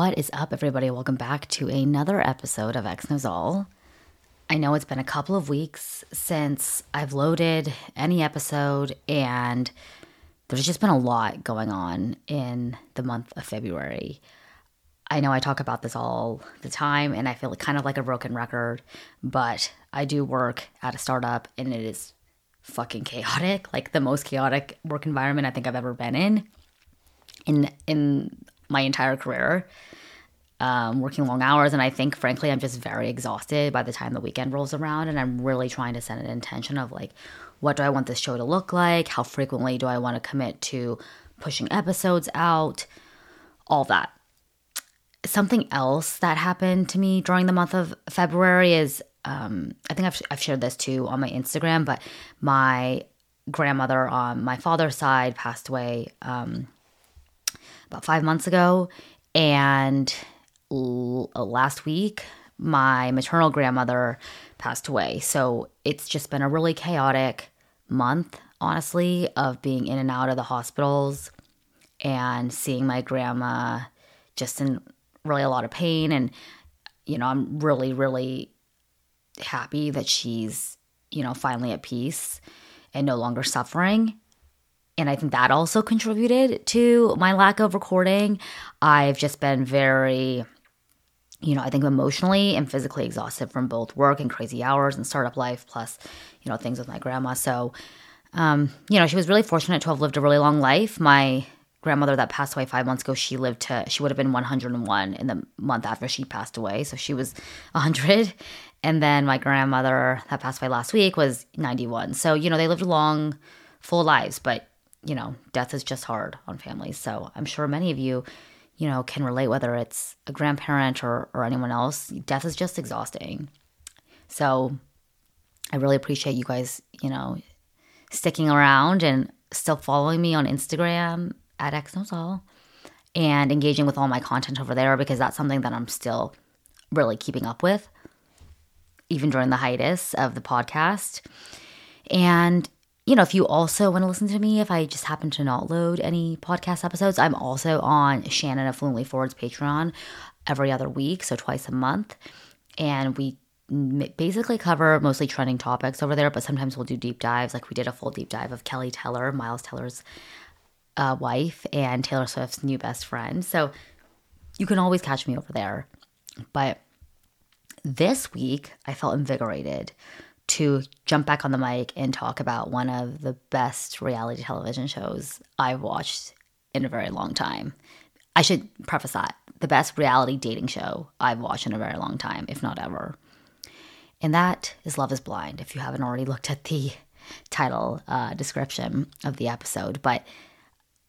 What is up, everybody? Welcome back to another episode of X Knows All. I know it's been a couple of weeks since I've loaded any episode, and there's just been a lot going on in the month of February. I know I talk about this all the time, and I feel kind of like a broken record, but I do work at a startup, and it is fucking chaotic, like the most chaotic work environment I think I've ever been in in in my entire career. Um, working long hours, and I think, frankly, I'm just very exhausted by the time the weekend rolls around, and I'm really trying to set an intention of like, what do I want this show to look like? How frequently do I want to commit to pushing episodes out? All that. Something else that happened to me during the month of February is um, I think I've, I've shared this too on my Instagram, but my grandmother on my father's side passed away um, about five months ago. And l- uh, last week, my maternal grandmother passed away. So it's just been a really chaotic month, honestly, of being in and out of the hospitals and seeing my grandma just in really a lot of pain. And, you know, I'm really, really happy that she's, you know, finally at peace and no longer suffering. And I think that also contributed to my lack of recording. I've just been very, you know, I think emotionally and physically exhausted from both work and crazy hours and startup life, plus, you know, things with my grandma. So, um, you know, she was really fortunate to have lived a really long life. My grandmother that passed away five months ago, she lived to, she would have been 101 in the month after she passed away. So she was 100. And then my grandmother that passed away last week was 91. So, you know, they lived long, full lives, but, you know, death is just hard on families. So I'm sure many of you, you know, can relate, whether it's a grandparent or, or anyone else. Death is just exhausting. So I really appreciate you guys, you know, sticking around and still following me on Instagram at XKnowsAll and engaging with all my content over there because that's something that I'm still really keeping up with even during the hiatus of the podcast. And, you know, if you also want to listen to me, if I just happen to not load any podcast episodes, I'm also on Shannon of Fluently Forward's Patreon every other week, so twice a month. And we basically cover mostly trending topics over there, but sometimes we'll do deep dives. Like we did a full deep dive of Keleigh Teller, Miles Teller's uh, wife, and Taylor Swift's new best friend. So you can always catch me over there. But this week, I felt invigorated to jump back on the mic and talk about one of the best reality television shows I've watched in a very long time. I should preface that the best reality dating show I've watched in a very long time, if not ever. And that is Love is Blind, if you haven't already looked at the title uh, description of the episode. But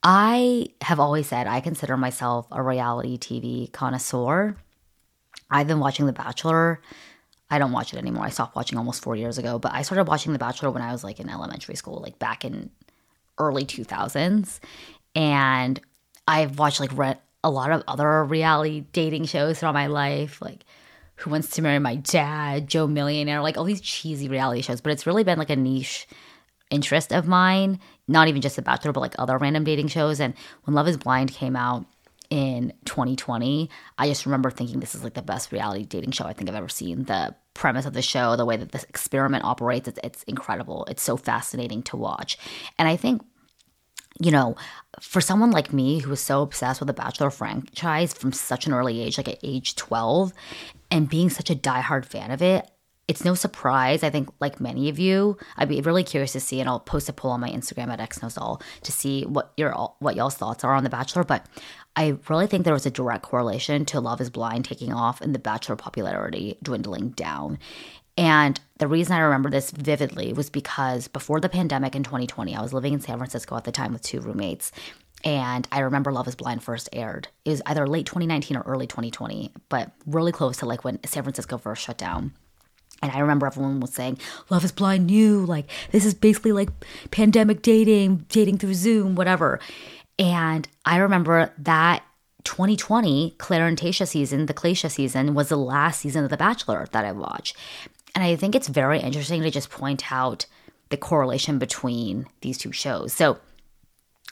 I have always said I consider myself a reality TV connoisseur. I've been watching The Bachelor. I don't watch it anymore. I stopped watching almost four years ago, but I started watching The Bachelor when I was like in elementary school, like back in early 2000s. And I've watched like a lot of other reality dating shows throughout my life, like Who Wants to Marry My Dad, Joe Millionaire, like all these cheesy reality shows. But it's really been like a niche interest of mine, not even just The Bachelor, but like other random dating shows. And when Love is Blind came out, in 2020, I just remember thinking this is like the best reality dating show I think I've ever seen. The premise of the show, the way that this experiment operates, it's, it's incredible. It's so fascinating to watch. And I think you know, for someone like me who was so obsessed with the Bachelor franchise from such an early age, like at age 12, and being such a diehard fan of it, it's no surprise. I think, like many of you, I'd be really curious to see, and I'll post a poll on my Instagram at xknowsall to see what your what y'all's thoughts are on The Bachelor. But I really think there was a direct correlation to Love Is Blind taking off and The Bachelor popularity dwindling down. And the reason I remember this vividly was because before the pandemic in 2020, I was living in San Francisco at the time with two roommates. And I remember Love is Blind first aired. It was either late 2019 or early 2020, but really close to like when San Francisco first shut down. And I remember everyone was saying, Love is Blind new. Like, this is basically like pandemic dating, dating through Zoom, whatever. And I remember that 2020 Clare and Tayshia season, the Claysha season, was the last season of The Bachelor that I watched. And I think it's very interesting to just point out the correlation between these two shows. So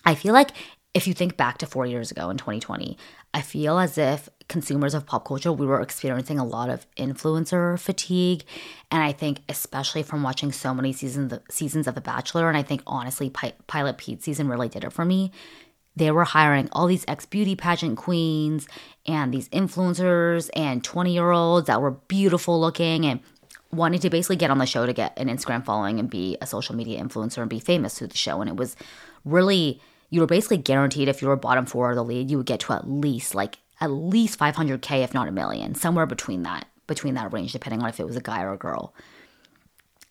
I feel like if you think back to four years ago in 2020, I feel as if consumers of pop culture, we were experiencing a lot of influencer fatigue. And I think, especially from watching so many seasons, seasons of The Bachelor, and I think honestly, Pilot Pete season really did it for me. They were hiring all these ex beauty pageant queens and these influencers and 20 year olds that were beautiful looking and wanted to basically get on the show to get an Instagram following and be a social media influencer and be famous through the show. And it was really, you were basically guaranteed if you were bottom four or the lead, you would get to at least like at least 500k, if not a million, somewhere between that between that range, depending on if it was a guy or a girl.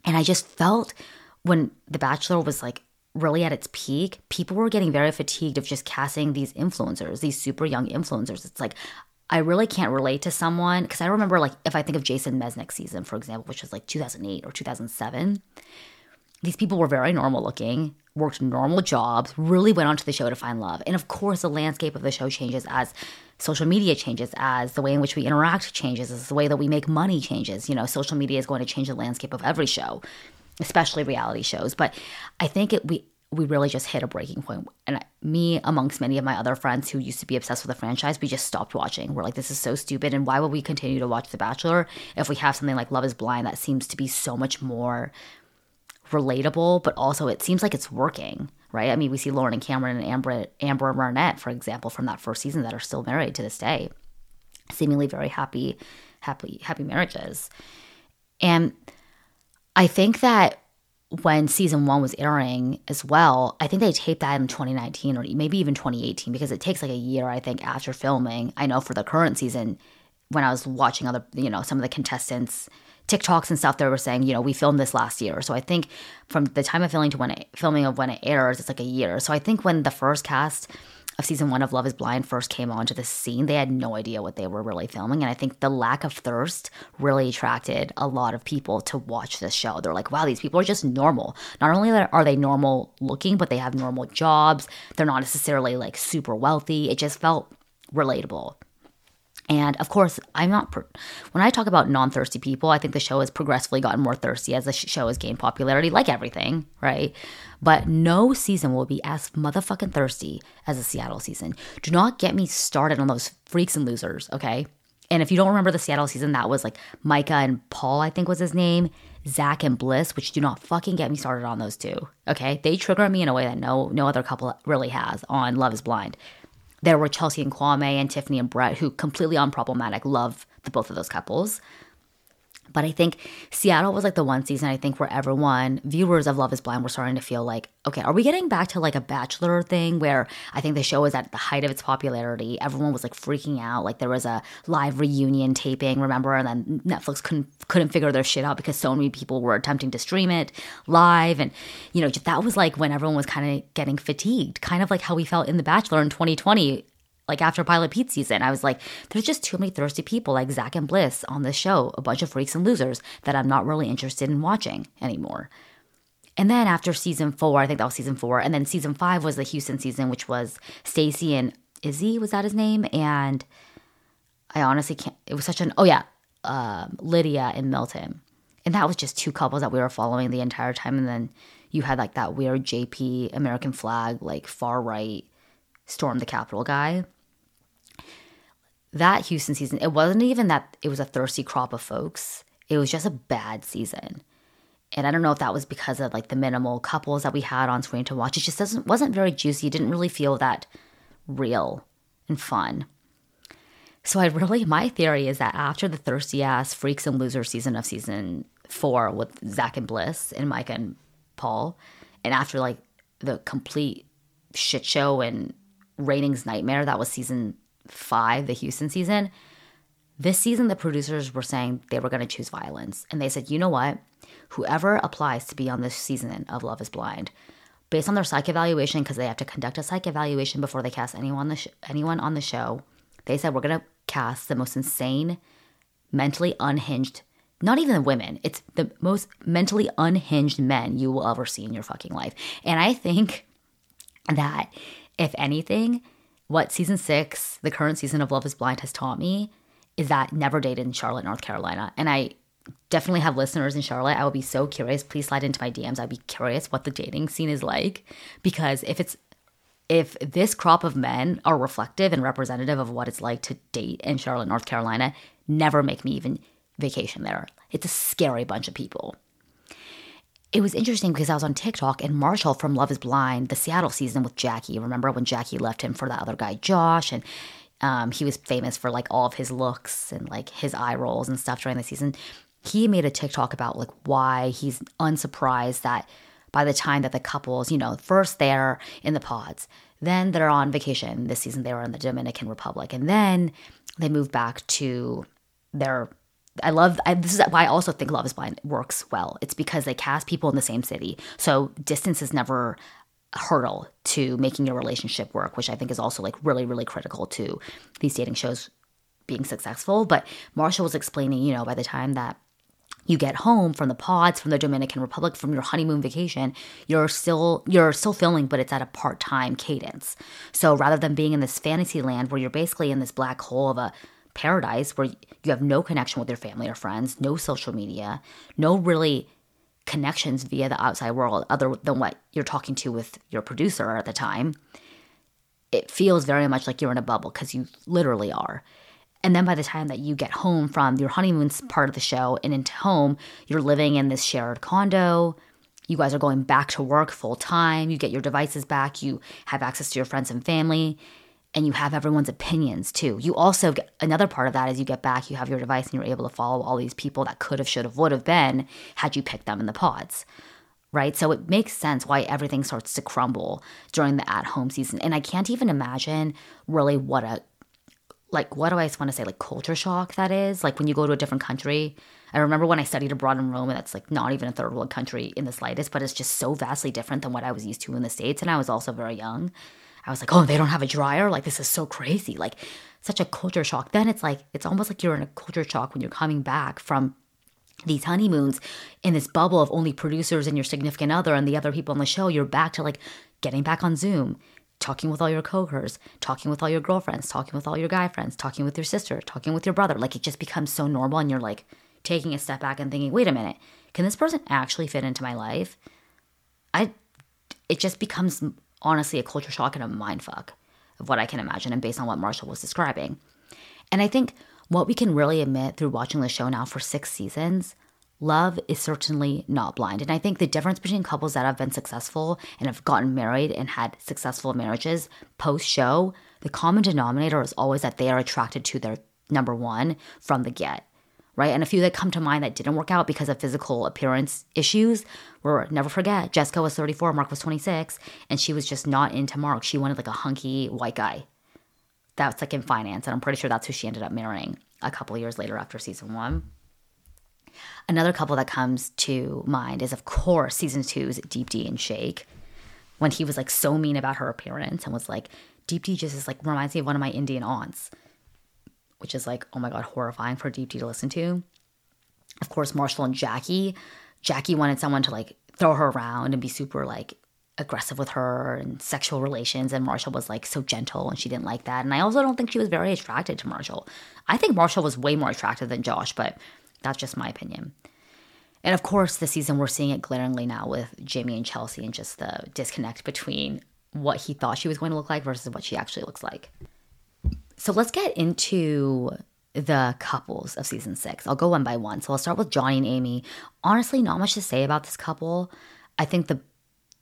And I just felt when The Bachelor was like really at its peak, people were getting very fatigued of just casting these influencers, these super young influencers. It's like I really can't relate to someone because I remember like if I think of Jason Mesnick's season, for example, which was like 2008 or 2007, these people were very normal looking, worked normal jobs, really went onto the show to find love. And of course, the landscape of the show changes as social media changes, as the way in which we interact changes, as the way that we make money changes. You know, social media is going to change the landscape of every show, especially reality shows. But I think it, we we really just hit a breaking point. And me, amongst many of my other friends who used to be obsessed with the franchise, we just stopped watching. We're like, this is so stupid. And why would we continue to watch The Bachelor if we have something like Love is Blind that seems to be so much more relatable, but also it seems like it's working, right? I mean, we see Lauren and Cameron and Amber, Amber and Barnett, for example, from that first season that are still married to this day, seemingly very happy, happy, happy marriages. And I think that when season one was airing as well, I think they taped that in 2019 or maybe even 2018 because it takes like a year, I think, after filming. I know for the current season, when I was watching other, you know, some of the contestants TikToks and stuff, they were saying, you know, we filmed this last year. So I think from the time of filming to when it, filming of when it airs, it's like a year. So I think when the first cast of season one of Love is Blind first came onto the scene, they had no idea what they were really filming. And I think the lack of thirst really attracted a lot of people to watch this show. They're like, wow, these people are just normal. Not only are they normal looking, but they have normal jobs. They're not necessarily like super wealthy. It just felt relatable. And of course, I'm not, per- when I talk about non thirsty people, I think the show has progressively gotten more thirsty as the show has gained popularity, like everything, right? But no season will be as motherfucking thirsty as the Seattle season. Do not get me started on those freaks and losers, okay? And if you don't remember the Seattle season, that was like Micah and Paul, I think was his name, Zack and Bliss, which do not fucking get me started on those two, okay? They trigger me in a way that no no other couple really has on Love is Blind there were Chelsea and Kwame and Tiffany and Brett, who completely unproblematic, love the both of those couples. But I think Seattle was like the one season I think where everyone, viewers of Love is Blind, were starting to feel like, okay, are we getting back to like a bachelor thing where I think the show was at the height of its popularity. Everyone was like freaking out. Like there was a live reunion taping, remember? And then Netflix couldn't couldn't figure their shit out because so many people were attempting to stream it live. And, you know, that was like when everyone was kind of getting fatigued, kind of like how we felt in The Bachelor in 2020 like after Pilot Pete season, I was like, there's just too many thirsty people like Zack and Bliss on this show, a bunch of freaks and losers that I'm not really interested in watching anymore. And then after season four, I think that was season four, and then season five was the Houston season, which was Stacy and Izzy, was that his name? And I honestly can't, it was such an, oh yeah, uh, Lydia and Milton. And that was just two couples that we were following the entire time. And then you had like that weird JP American flag, like far right storm the Capitol guy that Houston season, it wasn't even that it was a thirsty crop of folks. It was just a bad season. And I don't know if that was because of like the minimal couples that we had on screen to watch. It just doesn't wasn't very juicy. It didn't really feel that real and fun. So I really my theory is that after the thirsty ass freaks and losers season of season four with Zack and Bliss and Mike and Paul, and after like the complete shit show and ratings nightmare that was season five, the Houston season, this season the producers were saying they were going to choose violence. And they said, you know what? Whoever applies to be on this season of Love is Blind, based on their psych evaluation, because they have to conduct a psych evaluation before they cast anyone on the, sh- anyone on the show, they said, we're going to cast the most insane, mentally unhinged not even the women. It's the most mentally unhinged men you will ever see in your fucking life. And I think that if anything, what season six, the current season of Love is Blind, has taught me is that never date in Charlotte, North Carolina. And I definitely have listeners in Charlotte. I will be so curious. Please slide into my DMs. I'd be curious what the dating scene is like. Because if it's if this crop of men are reflective and representative of what it's like to date in Charlotte, North Carolina, never make me even vacation there. It's a scary bunch of people. It was interesting because I was on TikTok and Marshall from Love is Blind, the Seattle season with Jackie. Remember when Jackie left him for the other guy, Josh? And um, he was famous for like all of his looks and like his eye rolls and stuff during the season. He made a TikTok about like why he's unsurprised that by the time that the couples, you know, first they're in the pods, then they're on vacation. This season they were in the Dominican Republic, and then they move back to their. I love I, this is why I also think Love Is Blind works well. It's because they cast people in the same city, so distance is never a hurdle to making your relationship work, which I think is also like really really critical to these dating shows being successful. But Marshall was explaining, you know, by the time that you get home from the pods from the Dominican Republic from your honeymoon vacation, you're still you're still filming, but it's at a part-time cadence. So rather than being in this fantasy land where you're basically in this black hole of a paradise where you have no connection with your family or friends, no social media, no really connections via the outside world other than what you're talking to with your producer at the time, it feels very much like you're in a bubble because you literally are. And then by the time that you get home from your honeymoon part of the show and into home, you're living in this shared condo. You guys are going back to work full time. You get your devices back. You have access to your friends and family. And you have everyone's opinions too. You also get another part of that is you get back, you have your device, and you're able to follow all these people that could have, should have, would have been had you picked them in the pods right? So it makes sense why everything starts to crumble during the at home season. And I can't even imagine really what a like what do I just want to say like culture shock that is like when you go to a different country. I remember when I studied abroad in Rome, and that's like not even a third world country in the slightest, but it's just so vastly different than what I was used to in the states. And I was also very young. I was like, oh, they don't have a dryer. Like this is so crazy. Like such a culture shock. Then it's like it's almost like you're in a culture shock when you're coming back from these honeymoons in this bubble of only producers and your significant other and the other people on the show. You're back to like getting back on Zoom talking with all your coworkers, talking with all your girlfriends, talking with all your guy friends, talking with your sister, talking with your brother. Like it just becomes so normal and you're like taking a step back and thinking, "Wait a minute. Can this person actually fit into my life?" I it just becomes honestly a culture shock and a mind fuck of what I can imagine and based on what Marshall was describing. And I think what we can really admit through watching the show now for 6 seasons love is certainly not blind. And I think the difference between couples that have been successful and have gotten married and had successful marriages post show, the common denominator is always that they are attracted to their number one from the get. Right. And a few that come to mind that didn't work out because of physical appearance issues were never forget Jessica was 34, Mark was 26, and she was just not into Mark. She wanted like a hunky white guy. That's like in finance. And I'm pretty sure that's who she ended up marrying a couple years later after season one. Another couple that comes to mind is, of course, season two's Deepti and Shake. When he was like so mean about her appearance and was like, Deepti just is like reminds me of one of my Indian aunts, which is like, oh my God, horrifying for Deepti to listen to. Of course, Marshall and Jackie. Jackie wanted someone to like throw her around and be super like aggressive with her and sexual relations and Marshall was like so gentle and she didn't like that and I also don't think she was very attracted to Marshall. I think Marshall was way more attractive than Josh, but that's just my opinion. And of course, this season we're seeing it glaringly now with Jamie and Chelsea and just the disconnect between what he thought she was going to look like versus what she actually looks like. So let's get into the couples of season six. I'll go one by one. So I'll start with Johnny and Amy. Honestly, not much to say about this couple. I think the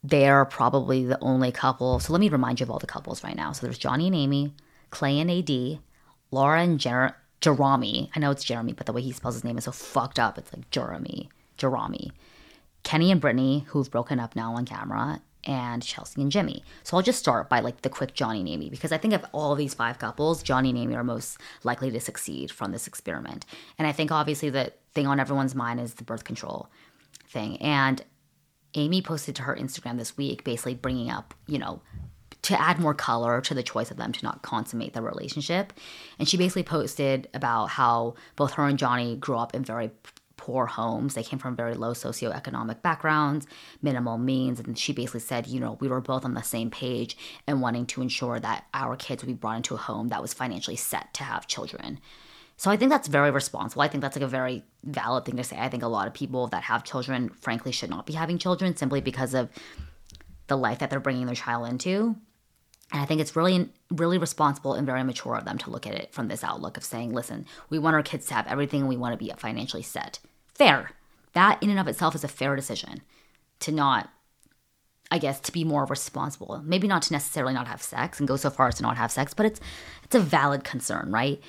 they're probably the only couple. So let me remind you of all the couples right now. So there's Johnny and Amy, Clay and AD, Laura and Jer- Jeremy. I know it's Jeremy, but the way he spells his name is so fucked up. It's like Jeremy. Jeremy. Kenny and Brittany, who've broken up now on camera, and Chelsea and Jimmy. So I'll just start by like the quick Johnny and Amy because I think of all these five couples, Johnny and Amy are most likely to succeed from this experiment. And I think obviously the thing on everyone's mind is the birth control thing. And Amy posted to her Instagram this week basically bringing up, you know, to add more color to the choice of them to not consummate the relationship. And she basically posted about how both her and Johnny grew up in very poor homes. They came from very low socioeconomic backgrounds, minimal means. And she basically said, you know, we were both on the same page and wanting to ensure that our kids would be brought into a home that was financially set to have children. So I think that's very responsible. I think that's like a very valid thing to say. I think a lot of people that have children, frankly, should not be having children simply because of the life that they're bringing their child into. And I think it's really, really responsible and very mature of them to look at it from this outlook of saying, listen, we want our kids to have everything and we want to be financially set. Fair. That in and of itself is a fair decision to not, I guess, to be more responsible. Maybe not to necessarily not have sex and go so far as to not have sex, but it's it's a valid concern, right?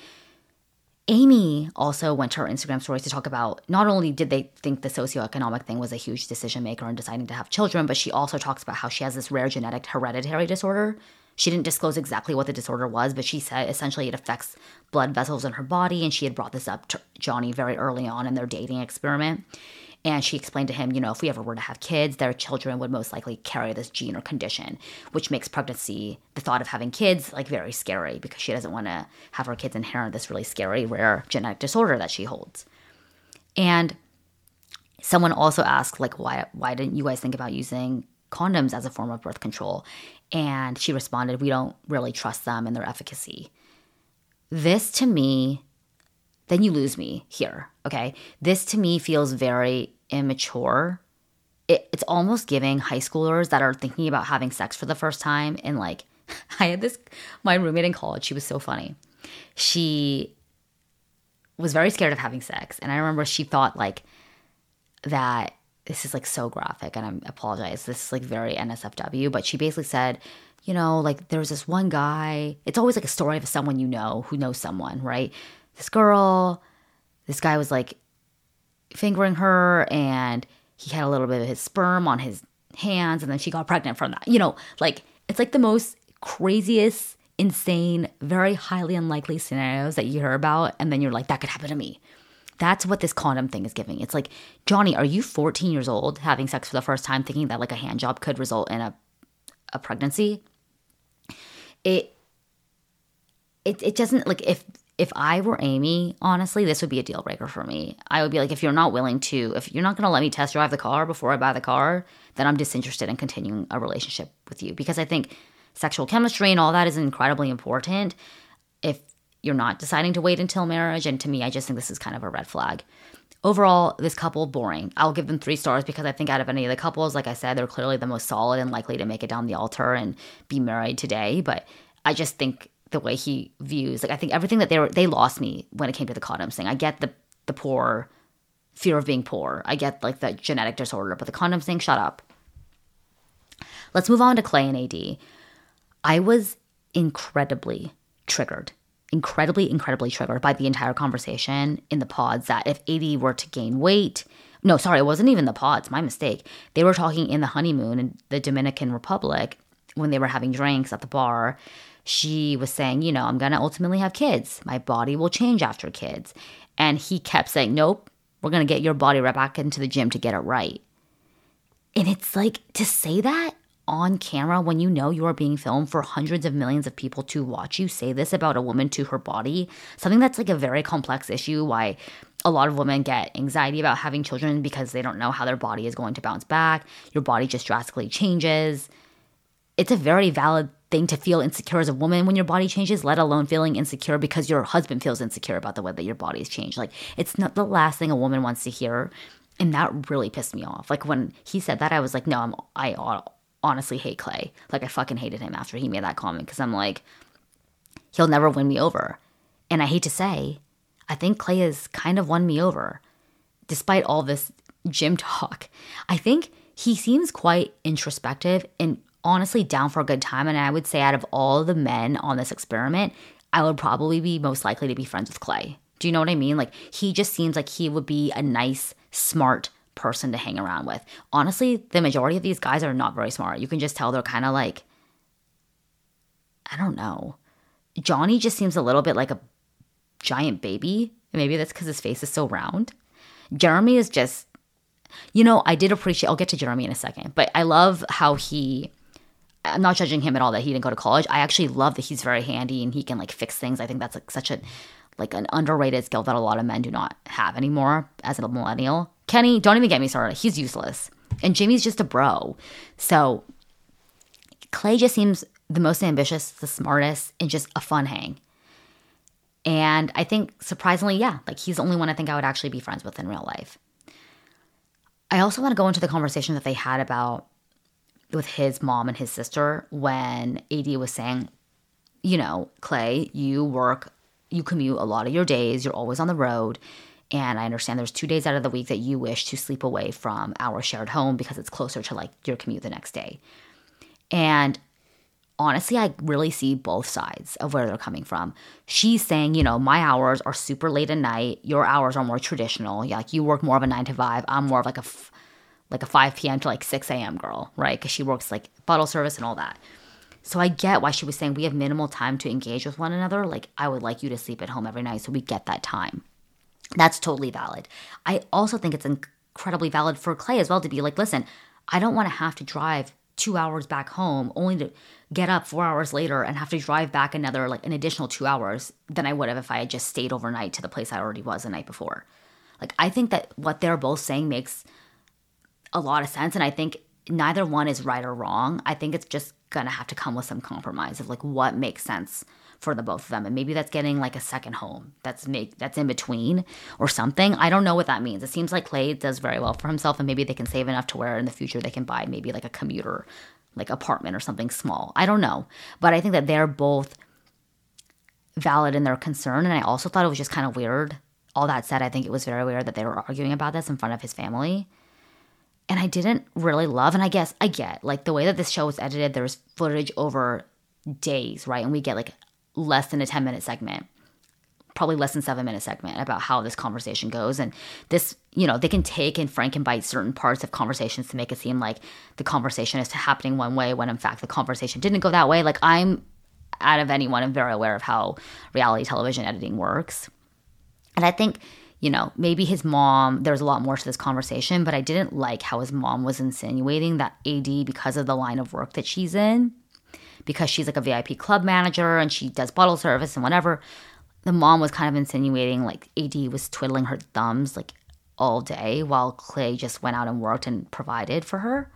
Amy also went to her Instagram stories to talk about not only did they think the socioeconomic thing was a huge decision maker in deciding to have children, but she also talks about how she has this rare genetic hereditary disorder. She didn't disclose exactly what the disorder was, but she said essentially it affects blood vessels in her body. And she had brought this up to Johnny very early on in their dating experiment. And she explained to him, you know, if we ever were to have kids, their children would most likely carry this gene or condition, which makes pregnancy, the thought of having kids, like very scary because she doesn't want to have her kids inherit this really scary, rare genetic disorder that she holds. And someone also asked, like, why, why didn't you guys think about using condoms as a form of birth control? And she responded, we don't really trust them and their efficacy. This to me then you lose me here. Okay. This to me feels very immature. It, it's almost giving high schoolers that are thinking about having sex for the first time. And like, I had this, my roommate in college, she was so funny. She was very scared of having sex. And I remember she thought like that this is like so graphic and I apologize. This is like very NSFW, but she basically said, you know, like there was this one guy. It's always like a story of someone you know who knows someone, right? this girl. This guy was like fingering her and he had a little bit of his sperm on his hands and then she got pregnant from that. You know, like it's like the most craziest, insane, very highly unlikely scenarios that you hear about and then you're like that could happen to me. That's what this condom thing is giving. It's like, Johnny, are you 14 years old having sex for the first time thinking that like a hand job could result in a a pregnancy? It it it doesn't like if if I were Amy, honestly, this would be a deal breaker for me. I would be like, if you're not willing to, if you're not going to let me test drive the car before I buy the car, then I'm disinterested in continuing a relationship with you because I think sexual chemistry and all that is incredibly important. If you're not deciding to wait until marriage, and to me, I just think this is kind of a red flag. Overall, this couple boring. I'll give them three stars because I think out of any of the couples, like I said, they're clearly the most solid and likely to make it down the altar and be married today. But I just think the way he views like I think everything that they were they lost me when it came to the condoms thing. I get the the poor fear of being poor. I get like the genetic disorder, but the condoms thing, shut up. Let's move on to Clay and AD. I was incredibly triggered, incredibly, incredibly triggered by the entire conversation in the pods that if AD were to gain weight, no, sorry, it wasn't even the pods, my mistake. They were talking in the honeymoon in the Dominican Republic when they were having drinks at the bar she was saying, you know, I'm going to ultimately have kids. My body will change after kids. And he kept saying, nope, we're going to get your body right back into the gym to get it right. And it's like to say that on camera when you know you are being filmed for hundreds of millions of people to watch you say this about a woman to her body, something that's like a very complex issue. Why a lot of women get anxiety about having children because they don't know how their body is going to bounce back. Your body just drastically changes. It's a very valid thing to feel insecure as a woman when your body changes, let alone feeling insecure because your husband feels insecure about the way that your body has changed. Like, it's not the last thing a woman wants to hear. And that really pissed me off. Like, when he said that, I was like, no, I'm, I honestly hate Clay. Like, I fucking hated him after he made that comment because I'm like, he'll never win me over. And I hate to say, I think Clay has kind of won me over despite all this gym talk. I think he seems quite introspective and honestly down for a good time. And I would say, out of all the men on this experiment, I would probably be most likely to be friends with Clay. Do you know what I mean? Like, he just seems like he would be a nice, smart person to hang around with. Honestly, the majority of these guys are not very smart. You can just tell they're kind of like, I don't know. Johnny just seems a little bit like a giant baby. Maybe that's because his face is so round. Jeremy is just, you know, I did appreciate, I'll get to Jeremy in a second, but I love how he I'm not judging him at all that he didn't go to college. I actually love that he's very handy and he can like fix things. I think that's like such a like an underrated skill that a lot of men do not have anymore as a millennial. Kenny, don't even get me started. He's useless. And Jimmy's just a bro. So Clay just seems the most ambitious, the smartest, and just a fun hang. And I think surprisingly, yeah, like he's the only one I think I would actually be friends with in real life. I also want to go into the conversation that they had about with his mom and his sister when AD was saying, you know, Clay, you work, you commute a lot of your days, you're always on the road. And I understand there's two days out of the week that you wish to sleep away from our shared home because it's closer to like your commute the next day. And honestly, I really see both sides of where they're coming from. She's saying, you know, my hours are super late at night. Your hours are more traditional. Yeah, like you work more of a nine to five. I'm more of like a, f- like a 5 p.m. to like 6 a.m. girl, right? Because she works like bottle service and all that. So I get why she was saying we have minimal time to engage with one another. Like I would like you to sleep at home every night so we get that time. That's totally valid. I also think it's incredibly valid for Clay as well to be like, listen, I don't want to have to drive two hours back home only to get up four hours later and have to drive back another like an additional two hours than I would have if I had just stayed overnight to the place I already was the night before. Like I think that what they're both saying makes a lot of sense and I think neither one is right or wrong. I think it's just gonna have to come with some compromise of like what makes sense for the both of them. And maybe that's getting like a second home that's make that's in between or something. I don't know what that means. It seems like clay does very well for himself and maybe they can save enough to where in the future they can buy maybe like a commuter like apartment or something small. I don't know. But i think that they're both valid in their concern and i also thought it was just kind of weird. All that said i think it was very weird that they were arguing about this in front of his family. And I didn't really love, and I guess I get like the way that this show was edited, there's footage over days, right? And we get like less than a 10 minute segment probably less than seven minute segment about how this conversation goes. And this you know they can take and frank frankenbite certain parts of conversations to make it seem like the conversation is happening one way when in fact the conversation didn't go that way. Like i'm out of anyone i'm very aware of how reality television editing works. And i think you know maybe his mom there's a lot more to this conversation but i didn't like how his mom was insinuating that ad because of the line of work that she's in because she's like a VIP club manager and she does bottle service and whatever. The mom was kind of insinuating like AD was twiddling her thumbs like all day while Clay just went out and worked and provided for her.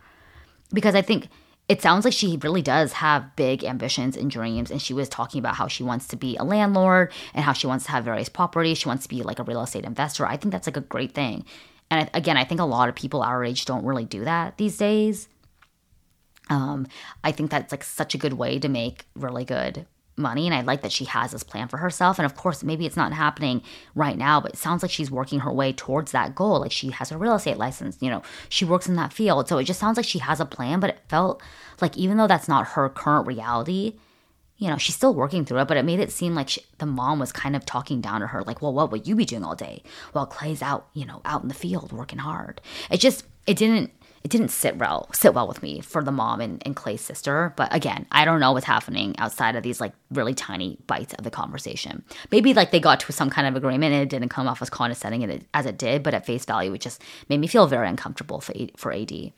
Because I think it sounds like she really does have big ambitions and dreams. And she was talking about how she wants to be a landlord and how she wants to have various properties. She wants to be like a real estate investor. I think that's like a great thing. And again, I think a lot of people our age don't really do that these days. Um, I think that's like such a good way to make really good money and I like that she has this plan for herself and of course maybe it's not happening right now but it sounds like she's working her way towards that goal like she has a real estate license you know she works in that field so it just sounds like she has a plan but it felt like even though that's not her current reality you know she's still working through it but it made it seem like she, the mom was kind of talking down to her like well what would you be doing all day? While Clay's out you know out in the field working hard. It just it didn't it didn't sit well sit well with me for the mom and, and Clay's sister. But again, I don't know what's happening outside of these like really tiny bites of the conversation. Maybe like they got to some kind of agreement and it didn't come off as condescending as it did, but at face value, it just made me feel very uncomfortable for for AD.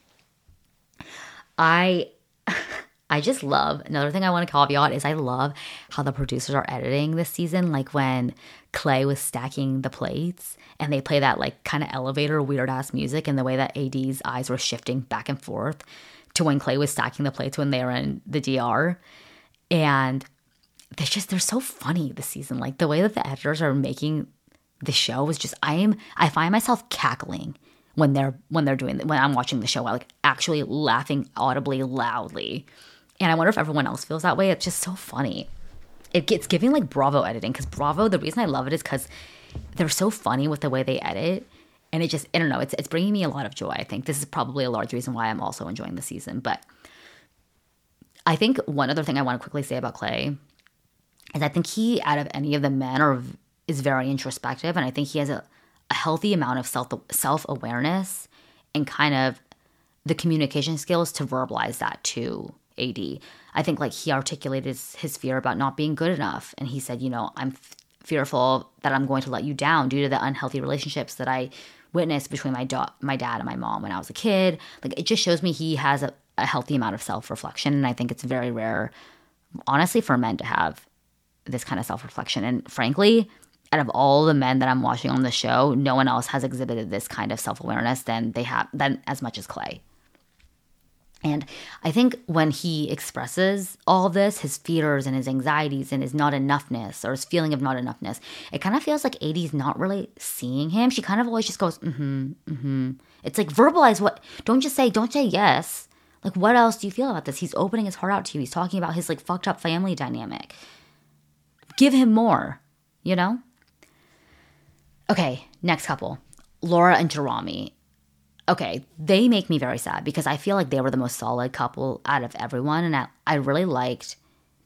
I I just love another thing I want to caveat is I love how the producers are editing this season. Like when Clay was stacking the plates and they play that like kind of elevator weird ass music and the way that AD's eyes were shifting back and forth to when Clay was stacking the plates when they were in the DR. And they're just they're so funny this season. Like the way that the editors are making the show is just I am I find myself cackling when they're when they're doing when I'm watching the show, I like actually laughing audibly loudly and I wonder if everyone else feels that way. It's just so funny. It gets giving like Bravo editing because Bravo, the reason I love it is because they're so funny with the way they edit. And it just, I don't know, it's, it's bringing me a lot of joy. I think this is probably a large reason why I'm also enjoying the season. But I think one other thing I want to quickly say about Clay is I think he, out of any of the men, are, is very introspective. And I think he has a, a healthy amount of self self awareness and kind of the communication skills to verbalize that to AD. I think like he articulated his, his fear about not being good enough. And he said, you know, I'm fearful that I'm going to let you down due to the unhealthy relationships that I witnessed between my, da- my dad and my mom when I was a kid. Like it just shows me he has a, a healthy amount of self reflection. And I think it's very rare, honestly, for men to have this kind of self reflection. And frankly, out of all the men that I'm watching on the show, no one else has exhibited this kind of self awareness than they have than as much as Clay. And I think when he expresses all this, his fears and his anxieties and his not enoughness or his feeling of not enoughness, it kind of feels like AD's not really seeing him. She kind of always just goes, mm hmm, mm hmm. It's like verbalize what, don't just say, don't say yes. Like, what else do you feel about this? He's opening his heart out to you. He's talking about his like fucked up family dynamic. Give him more, you know? Okay, next couple Laura and Jeremy. Okay, they make me very sad because I feel like they were the most solid couple out of everyone. And I, I really liked,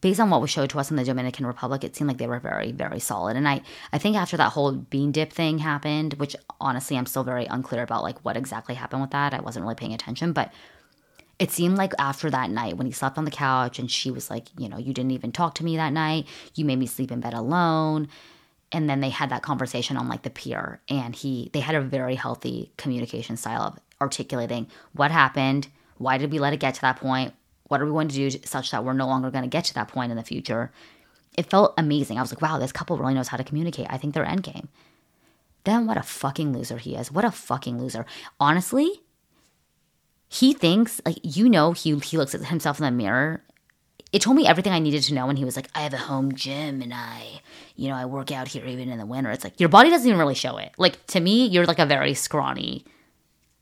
based on what was showed to us in the Dominican Republic, it seemed like they were very, very solid. And I, I think after that whole bean dip thing happened, which honestly I'm still very unclear about like what exactly happened with that. I wasn't really paying attention, but it seemed like after that night when he slept on the couch and she was like, you know, you didn't even talk to me that night. You made me sleep in bed alone and then they had that conversation on like the pier and he they had a very healthy communication style of articulating what happened why did we let it get to that point what are we going to do such that we're no longer going to get to that point in the future. It felt amazing. I was like wow this couple really knows how to communicate. I think they're endgame. Then what a fucking loser he is. What a fucking loser. Honestly he thinks like you know he he looks at himself in the mirror it told me everything I needed to know when he was like, I have a home gym and I, you know, I work out here even in the winter. It's like your body doesn't even really show it. Like to me, you're like a very scrawny,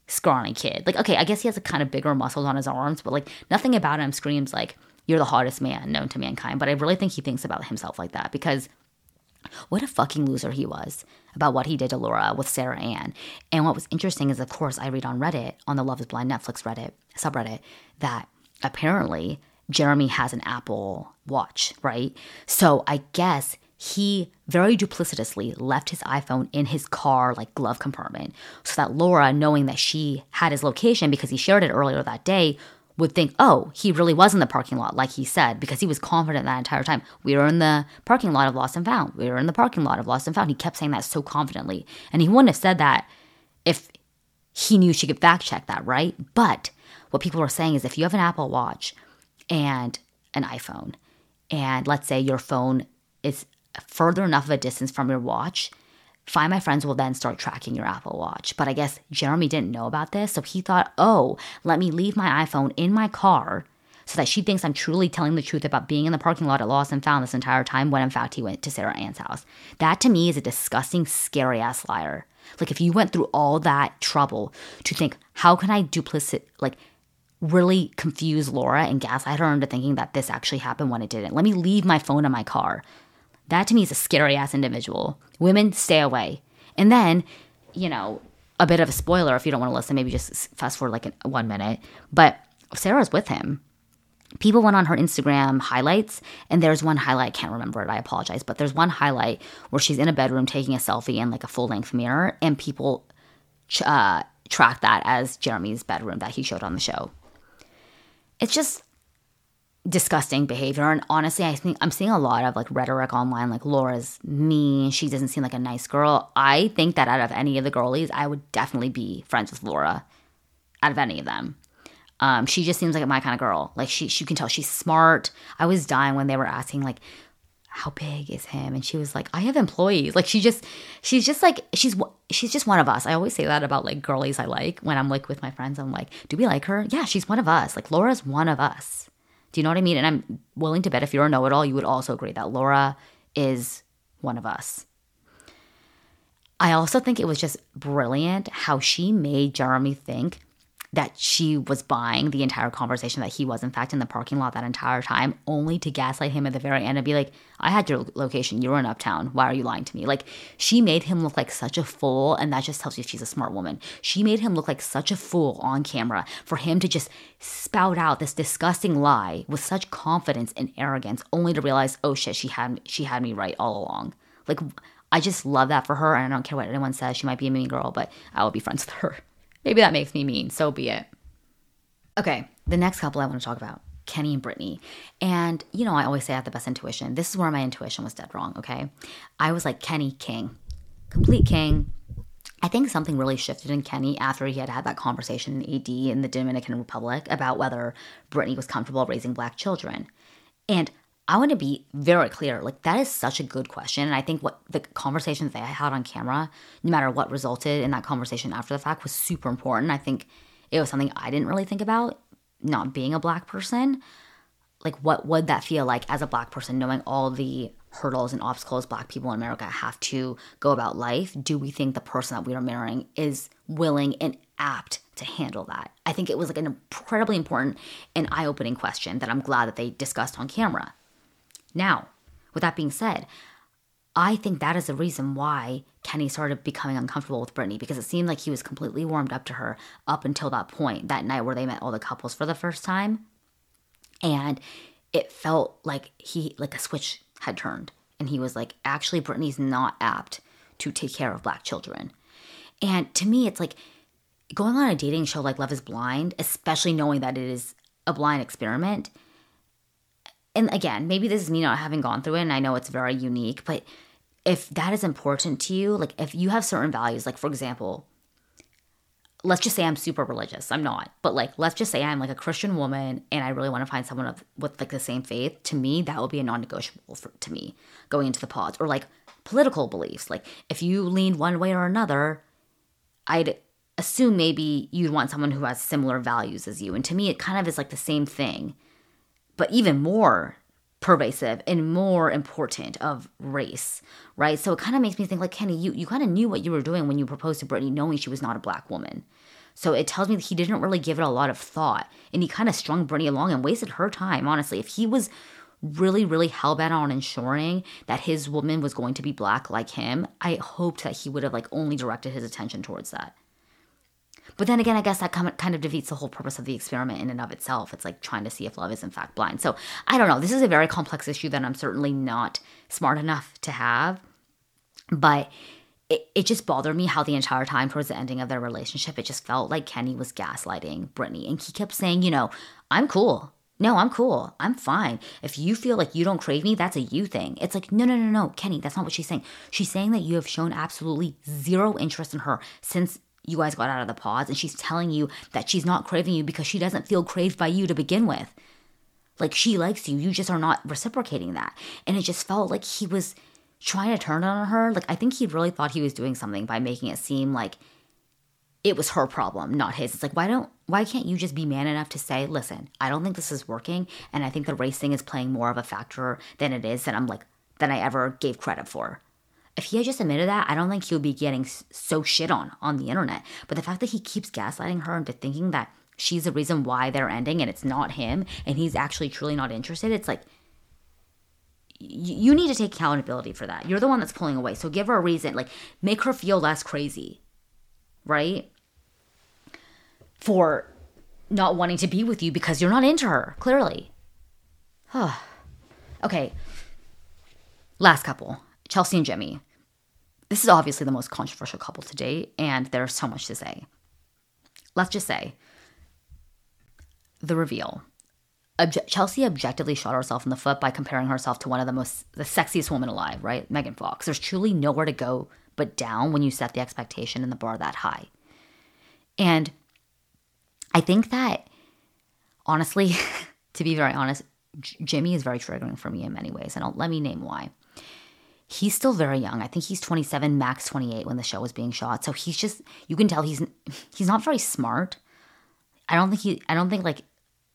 scrawny kid. Like, okay, I guess he has a kind of bigger muscles on his arms, but like nothing about him screams like you're the hottest man known to mankind. But I really think he thinks about himself like that because what a fucking loser he was about what he did to Laura with Sarah Ann. And what was interesting is, of course, I read on Reddit, on the Love is Blind Netflix Reddit, subreddit, that apparently Jeremy has an Apple Watch, right? So I guess he very duplicitously left his iPhone in his car, like glove compartment, so that Laura, knowing that she had his location because he shared it earlier that day, would think, oh, he really was in the parking lot, like he said, because he was confident that entire time. We were in the parking lot of Lost and Found. We were in the parking lot of Lost and Found. He kept saying that so confidently. And he wouldn't have said that if he knew she could fact check that, right? But what people were saying is if you have an Apple Watch, and an iPhone. And let's say your phone is further enough of a distance from your watch, Find My Friends will then start tracking your Apple Watch. But I guess Jeremy didn't know about this, so he thought, oh, let me leave my iPhone in my car so that she thinks I'm truly telling the truth about being in the parking lot at Lost and Found this entire time when in fact he went to Sarah Ann's house. That to me is a disgusting, scary ass liar. Like if you went through all that trouble to think, how can I duplicate, like really confuse Laura and gaslight her into thinking that this actually happened when it didn't. Let me leave my phone in my car. That to me is a scary ass individual. Women, stay away. And then, you know, a bit of a spoiler if you don't want to listen, maybe just fast forward like one minute. But Sarah's with him. People went on her Instagram highlights, and there's one highlight, I can't remember it, I apologize, but there's one highlight where she's in a bedroom taking a selfie in like a full length mirror, and people uh, track that as Jeremy's bedroom that he showed on the show it's just disgusting behavior. And honestly, I think I'm seeing a lot of like rhetoric online, like Laura's mean. She doesn't seem like a nice girl. I think that out of any of the girlies, I would definitely be friends with Laura. Out of any of them, um, she just seems like my kind of girl. Like she, she can tell she's smart. I was dying when they were asking like, how big is him? And she was like, I have employees. Like she just, she's just like, she's, she's just one of us. I always say that about like girlies I like when I'm like with my friends. I'm like, do we like her? Yeah, she's one of us. Like Laura's one of us. Do you know what I mean? And I'm willing to bet if you're a know it all, you would also agree that Laura is one of us. I also think it was just brilliant how she made Jeremy think that she was buying the entire conversation that he was in fact in the parking lot that entire time only to gaslight him at the very end and be like i had your location. You were in uptown. Why are you lying to me? Like she made him look like such a fool and that just tells you she's a smart woman. She made him look like such a fool on camera for him to just spout out this disgusting lie with such confidence and arrogance only to realize oh shit she had she had me right all along. Like i just love that for her and i don't care what anyone says. She might be a mean girl but i will be friends with her Maybe that makes me mean, so be it. Okay, the next couple I want to talk about Kenny and Brittany. And, you know, I always say I have the best intuition. This is where my intuition was dead wrong, okay? I was like, Kenny, king. Complete king. I think something really shifted in Kenny after he had had that conversation in AD in the Dominican Republic about whether Brittany was comfortable raising black children. And I want to be very clear. Like, that is such a good question. And I think what the conversations they had on camera, no matter what resulted in that conversation after the fact, was super important. I think it was something I didn't really think about, not being a black person. Like, what would that feel like as a black person, knowing all the hurdles and obstacles black people in America have to go about life? Do we think the person that we are marrying is willing and apt to handle that. I think it was like an incredibly important and eye opening question that I'm glad that they discussed on camera. Now, with that being said, I think that is the reason why Kenny started becoming uncomfortable with Brittany because it seemed like he was completely warmed up to her up until that point, that night where they met all the couples for the first time. And it felt like he, like a switch had turned. And he was like, actually, Brittany's not apt to take care of black children. And to me, it's like going on a dating show like Love is Blind, especially knowing that it is a blind experiment. And again, maybe this is me not having gone through it, and I know it's very unique, but if that is important to you, like if you have certain values, like for example, let's just say I'm super religious. I'm not, but like let's just say I'm like a Christian woman and I really want to find someone of, with like the same faith. To me, that would be a non-negotiable for to me going into the pods or like political beliefs. Like if you lean one way or another, I'd assume maybe you'd want someone who has similar values as you. And to me, it kind of is like the same thing, but even more pervasive and more important of race, right? So it kind of makes me think like Kenny, you you kind of knew what you were doing when you proposed to Brittany, knowing she was not a black woman. So it tells me that he didn't really give it a lot of thought, and he kind of strung Brittany along and wasted her time. Honestly, if he was really, really hell bent on ensuring that his woman was going to be black like him, I hoped that he would have like only directed his attention towards that. But then again, I guess that kind of defeats the whole purpose of the experiment in and of itself. It's like trying to see if love is in fact blind. So I don't know. This is a very complex issue that I'm certainly not smart enough to have. But it, it just bothered me how the entire time towards the ending of their relationship, it just felt like Kenny was gaslighting Brittany. And he kept saying, you know, I'm cool. No, I'm cool. I'm fine. If you feel like you don't crave me, that's a you thing. It's like, no, no, no, no, Kenny, that's not what she's saying. She's saying that you have shown absolutely zero interest in her since you guys got out of the pods and she's telling you that she's not craving you because she doesn't feel craved by you to begin with. Like she likes you, you just are not reciprocating that. And it just felt like he was trying to turn on her. Like I think he really thought he was doing something by making it seem like it was her problem, not his. It's like why don't why can't you just be man enough to say, listen, I don't think this is working, and I think the race thing is playing more of a factor than it is that I'm like than I ever gave credit for if he had just admitted that, I don't think he would be getting so shit on on the internet. But the fact that he keeps gaslighting her into thinking that she's the reason why they're ending and it's not him and he's actually truly not interested, it's like you need to take accountability for that. You're the one that's pulling away. So give her a reason, like make her feel less crazy, right? For not wanting to be with you because you're not into her, clearly. okay. Last couple Chelsea and Jimmy. This is obviously the most controversial couple to date, and there's so much to say. Let's just say the reveal. Obje- Chelsea objectively shot herself in the foot by comparing herself to one of the most the sexiest women alive, right? Megan Fox. There's truly nowhere to go but down when you set the expectation and the bar that high. And I think that honestly, to be very honest, J- Jimmy is very triggering for me in many ways, and I'll, let me name why he's still very young. I think he's 27, max 28 when the show was being shot. So he's just you can tell he's he's not very smart. I don't think he I don't think like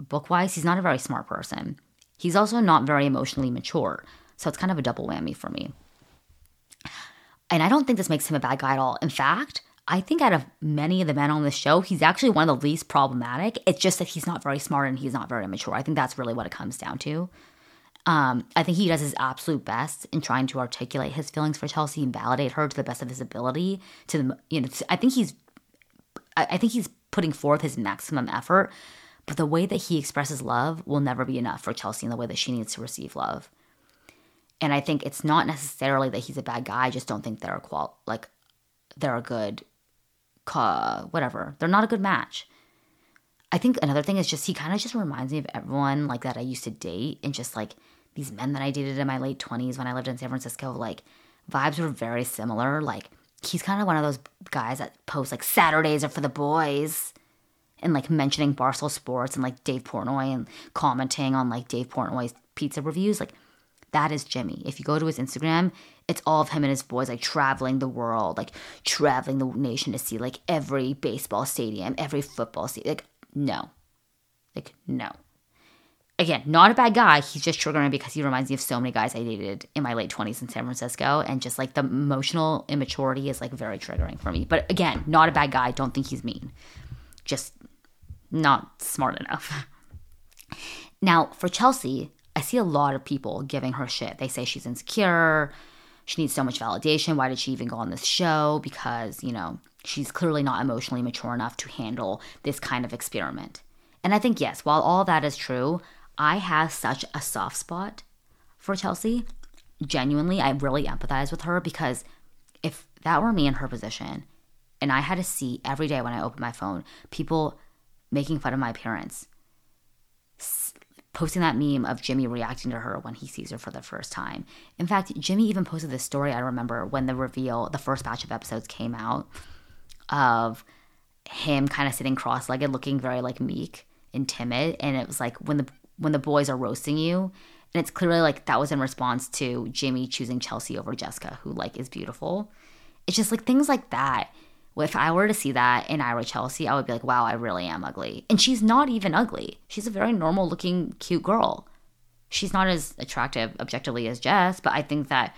book-wise he's not a very smart person. He's also not very emotionally mature. So it's kind of a double whammy for me. And I don't think this makes him a bad guy at all. In fact, I think out of many of the men on the show, he's actually one of the least problematic. It's just that he's not very smart and he's not very mature. I think that's really what it comes down to. Um, I think he does his absolute best in trying to articulate his feelings for Chelsea and validate her to the best of his ability. To the, you know, I think he's, I think he's putting forth his maximum effort. But the way that he expresses love will never be enough for Chelsea in the way that she needs to receive love. And I think it's not necessarily that he's a bad guy. I just don't think they're a qual like they're a good, whatever. They're not a good match. I think another thing is just he kind of just reminds me of everyone like that I used to date and just like these men that I dated in my late 20s when I lived in San Francisco, like vibes were very similar. Like he's kind of one of those guys that post like Saturdays are for the boys and like mentioning Barstool Sports and like Dave Portnoy and commenting on like Dave Portnoy's pizza reviews. Like that is Jimmy. If you go to his Instagram, it's all of him and his boys like traveling the world, like traveling the nation to see like every baseball stadium, every football stadium. Like, no. Like, no. Again, not a bad guy. He's just triggering because he reminds me of so many guys I dated in my late 20s in San Francisco. And just like the emotional immaturity is like very triggering for me. But again, not a bad guy. Don't think he's mean. Just not smart enough. Now, for Chelsea, I see a lot of people giving her shit. They say she's insecure. She needs so much validation. Why did she even go on this show? Because, you know, she's clearly not emotionally mature enough to handle this kind of experiment. And I think, yes, while all that is true, I have such a soft spot for Chelsea. Genuinely, I really empathize with her because if that were me in her position and I had to see every day when I open my phone people making fun of my appearance, posting that meme of Jimmy reacting to her when he sees her for the first time. In fact, Jimmy even posted this story I remember when the reveal, the first batch of episodes came out of him kind of sitting cross-legged looking very like meek and timid and it was like when the when the boys are roasting you and it's clearly like that was in response to Jimmy choosing Chelsea over Jessica who like is beautiful. It's just like things like that. If I were to see that in Ira Chelsea, I would be like, wow, I really am ugly. And she's not even ugly. She's a very normal looking, cute girl. She's not as attractive objectively as Jess, but I think that,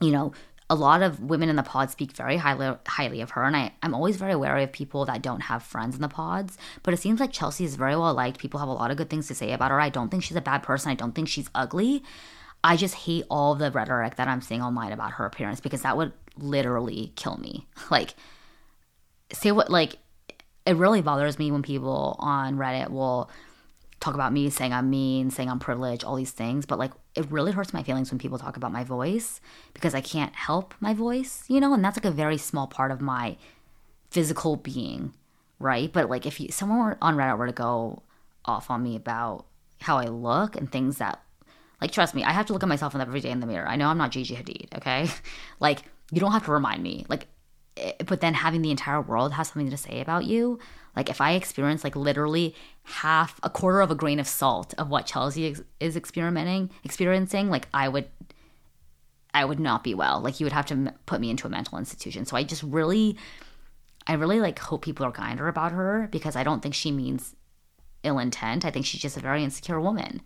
you know, a lot of women in the pod speak very highly highly of her, and I, I'm always very wary of people that don't have friends in the pods. But it seems like Chelsea is very well liked. People have a lot of good things to say about her. I don't think she's a bad person. I don't think she's ugly. I just hate all the rhetoric that I'm seeing online about her appearance because that would literally kill me. Like, say what like it really bothers me when people on Reddit will talk about me saying I'm mean, saying I'm privileged, all these things, but like it really hurts my feelings when people talk about my voice because I can't help my voice, you know, and that's like a very small part of my physical being, right? But like if you someone were on Reddit were to go off on me about how I look and things that like trust me, I have to look at myself every day in the mirror. I know I'm not Gigi Hadid, okay? like you don't have to remind me. Like eh, but then having the entire world have something to say about you, like if I experience like literally half a quarter of a grain of salt of what Chelsea is experimenting experiencing, like I would I would not be well. Like you would have to put me into a mental institution. So I just really I really like hope people are kinder about her because I don't think she means ill intent. I think she's just a very insecure woman.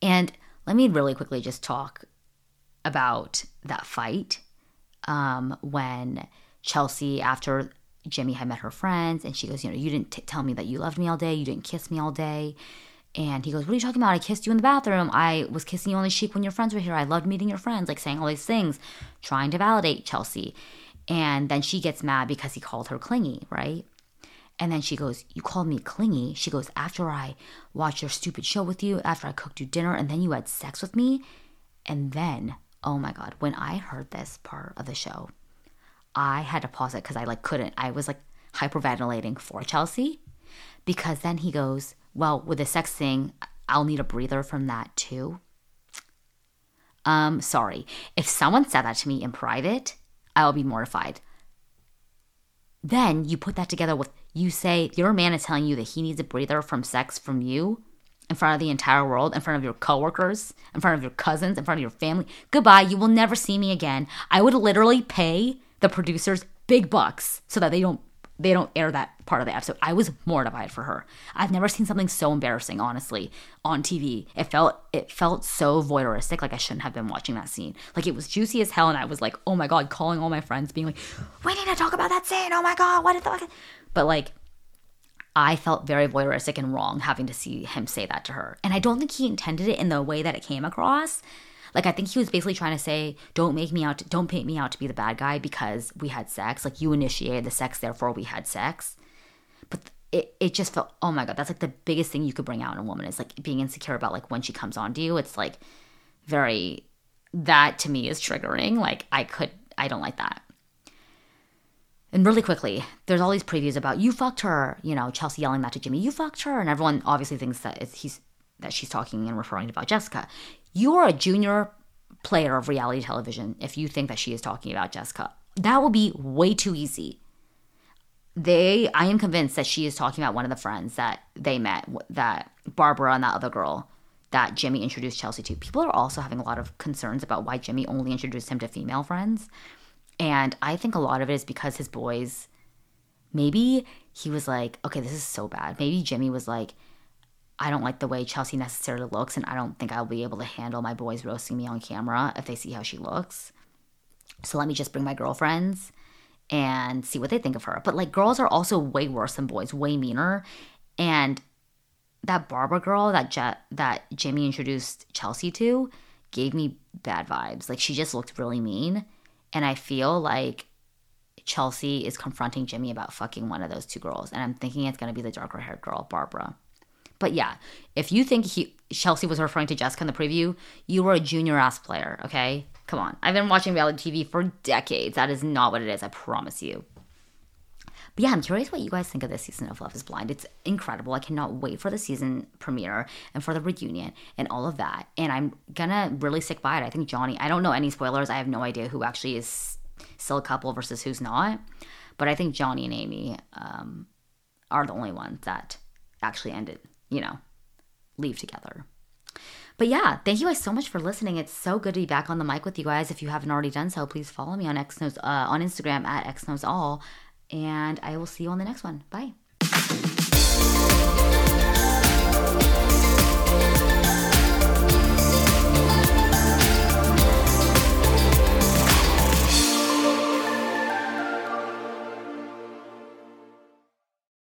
And let me really quickly just talk about that fight um, when Chelsea, after Jimmy had met her friends, and she goes, You know, you didn't t- tell me that you loved me all day. You didn't kiss me all day. And he goes, What are you talking about? I kissed you in the bathroom. I was kissing you on the cheek when your friends were here. I loved meeting your friends, like saying all these things, trying to validate Chelsea. And then she gets mad because he called her clingy, right? And then she goes, You called me clingy? She goes, After I watched your stupid show with you, after I cooked you dinner, and then you had sex with me. And then, oh my God, when I heard this part of the show, I had to pause it because I like couldn't. I was like hyperventilating for Chelsea because then he goes, Well, with the sex thing, I'll need a breather from that too. Um, sorry. If someone said that to me in private, I'll be mortified. Then you put that together with you say your man is telling you that he needs a breather from sex from you in front of the entire world, in front of your coworkers, in front of your cousins, in front of your family. Goodbye. You will never see me again. I would literally pay the producers big bucks so that they don't they don't air that part of the episode. I was mortified for her. I've never seen something so embarrassing, honestly, on TV. It felt it felt so voyeuristic, like I shouldn't have been watching that scene. Like it was juicy as hell, and I was like, oh my god, calling all my friends, being like, we need to talk about that scene. Oh my god, what the But like I felt very voyeuristic and wrong having to see him say that to her. And I don't think he intended it in the way that it came across. Like I think he was basically trying to say, don't make me out, to, don't paint me out to be the bad guy because we had sex. Like you initiated the sex, therefore we had sex. But it, it just felt, oh my god, that's like the biggest thing you could bring out in a woman is like being insecure about like when she comes on to you. It's like very, that to me is triggering. Like I could, I don't like that. And really quickly, there's all these previews about you fucked her, you know, Chelsea yelling that to Jimmy, you fucked her, and everyone obviously thinks that he's that she's talking and referring to about Jessica. You're a junior player of reality television if you think that she is talking about Jessica. That will be way too easy. They, I am convinced that she is talking about one of the friends that they met, that Barbara and that other girl that Jimmy introduced Chelsea to. People are also having a lot of concerns about why Jimmy only introduced him to female friends. And I think a lot of it is because his boys, maybe he was like, okay, this is so bad. Maybe Jimmy was like, I don't like the way Chelsea necessarily looks, and I don't think I'll be able to handle my boys roasting me on camera if they see how she looks. So let me just bring my girlfriends and see what they think of her. But like girls are also way worse than boys, way meaner. And that Barbara girl that Je- that Jimmy introduced Chelsea to gave me bad vibes. Like she just looked really mean, and I feel like Chelsea is confronting Jimmy about fucking one of those two girls, and I'm thinking it's gonna be the darker haired girl, Barbara. But yeah, if you think he, Chelsea was referring to Jessica in the preview, you were a junior ass player, okay? Come on. I've been watching reality TV for decades. That is not what it is, I promise you. But yeah, I'm curious what you guys think of this season of Love is Blind. It's incredible. I cannot wait for the season premiere and for the reunion and all of that. And I'm gonna really stick by it. I think Johnny, I don't know any spoilers. I have no idea who actually is still a couple versus who's not. But I think Johnny and Amy um, are the only ones that actually ended you know, leave together. But yeah, thank you guys so much for listening. It's so good to be back on the mic with you guys. If you haven't already done so, please follow me on X knows, uh, on Instagram at X knows all, and I will see you on the next one. Bye.